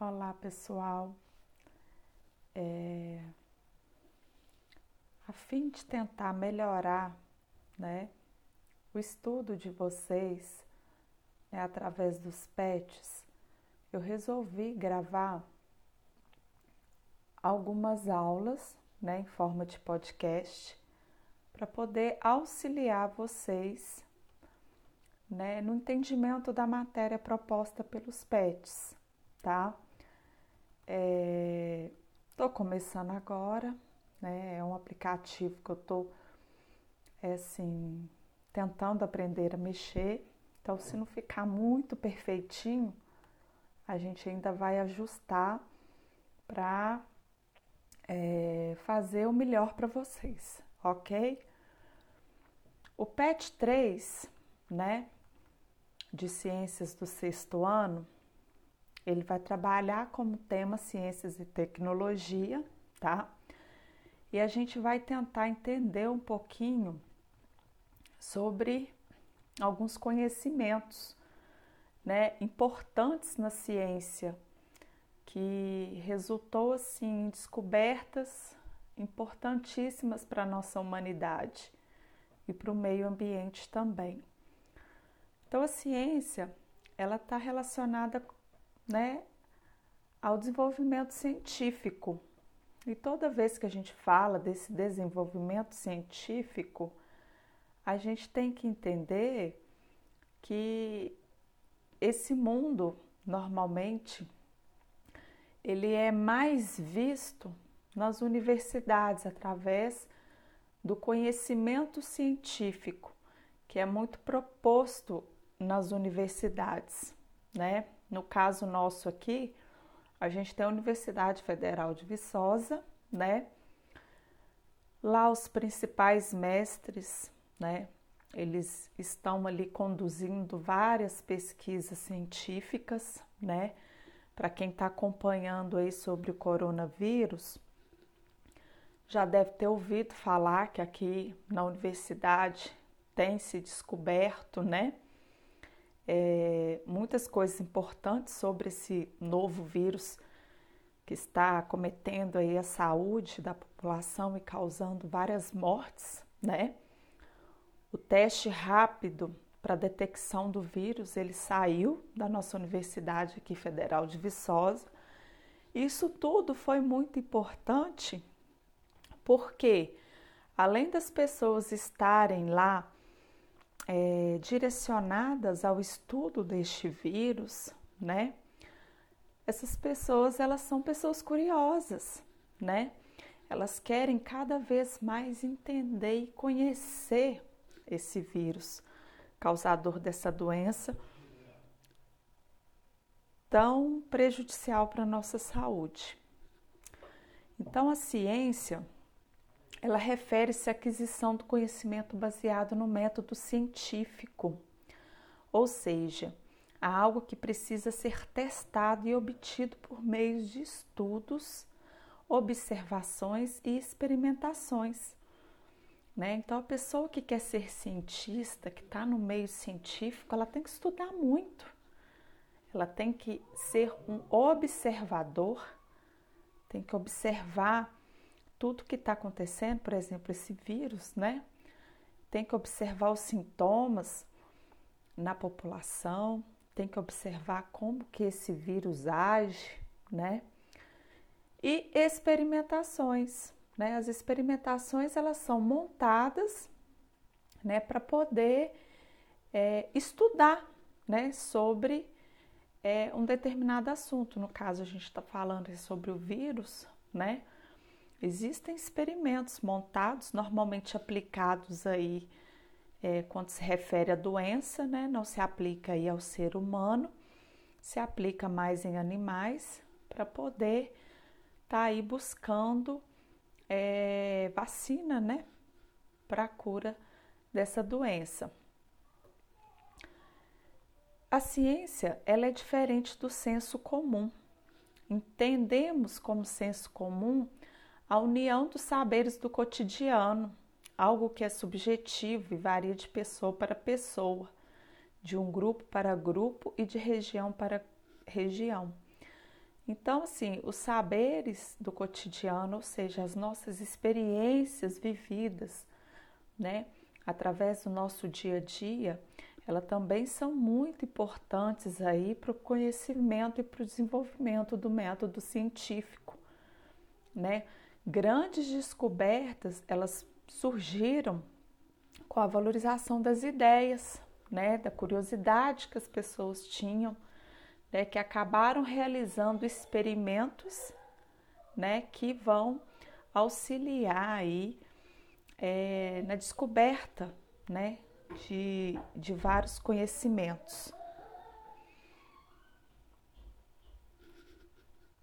Olá pessoal, é... a fim de tentar melhorar né, o estudo de vocês né, através dos PETs, eu resolvi gravar algumas aulas né, em forma de podcast para poder auxiliar vocês né, no entendimento da matéria proposta pelos PETs, tá? Estou é, começando agora, né? É um aplicativo que eu estou é, assim, tentando aprender a mexer. Então, se não ficar muito perfeitinho, a gente ainda vai ajustar para é, fazer o melhor para vocês, ok? O PET 3, né, de ciências do sexto ano, ele vai trabalhar como tema ciências e tecnologia, tá? E a gente vai tentar entender um pouquinho sobre alguns conhecimentos, né, importantes na ciência que resultou assim em descobertas importantíssimas para a nossa humanidade e para o meio ambiente também. Então a ciência ela está relacionada né, ao desenvolvimento científico. E toda vez que a gente fala desse desenvolvimento científico, a gente tem que entender que esse mundo, normalmente, ele é mais visto nas universidades através do conhecimento científico, que é muito proposto nas universidades, né? No caso nosso aqui, a gente tem a Universidade Federal de Viçosa, né? Lá os principais mestres, né? Eles estão ali conduzindo várias pesquisas científicas, né? Para quem está acompanhando aí sobre o coronavírus, já deve ter ouvido falar que aqui na universidade tem se descoberto, né? É, muitas coisas importantes sobre esse novo vírus que está cometendo aí a saúde da população e causando várias mortes, né? O teste rápido para detecção do vírus, ele saiu da nossa Universidade aqui Federal de Viçosa. Isso tudo foi muito importante porque além das pessoas estarem lá é, direcionadas ao estudo deste vírus, né? Essas pessoas, elas são pessoas curiosas, né? Elas querem cada vez mais entender e conhecer esse vírus causador dessa doença tão prejudicial para a nossa saúde. Então, a ciência ela refere-se à aquisição do conhecimento baseado no método científico, ou seja, a algo que precisa ser testado e obtido por meio de estudos, observações e experimentações. Né? Então, a pessoa que quer ser cientista, que está no meio científico, ela tem que estudar muito, ela tem que ser um observador, tem que observar tudo que está acontecendo, por exemplo, esse vírus, né? Tem que observar os sintomas na população, tem que observar como que esse vírus age, né? E experimentações, né? As experimentações elas são montadas, né, para poder é, estudar, né, sobre é, um determinado assunto. No caso, a gente está falando sobre o vírus, né? Existem experimentos montados, normalmente aplicados aí é, quando se refere à doença, né? Não se aplica aí ao ser humano, se aplica mais em animais para poder estar tá aí buscando é, vacina, né? Para a cura dessa doença. A ciência ela é diferente do senso comum. Entendemos como senso comum a união dos saberes do cotidiano, algo que é subjetivo e varia de pessoa para pessoa, de um grupo para grupo e de região para região. Então, assim, os saberes do cotidiano, ou seja, as nossas experiências vividas, né, através do nosso dia a dia, elas também são muito importantes aí para o conhecimento e para o desenvolvimento do método científico, né? Grandes descobertas, elas surgiram com a valorização das ideias, né, da curiosidade que as pessoas tinham, né, que acabaram realizando experimentos, né, que vão auxiliar aí é, na descoberta, né, de, de vários conhecimentos.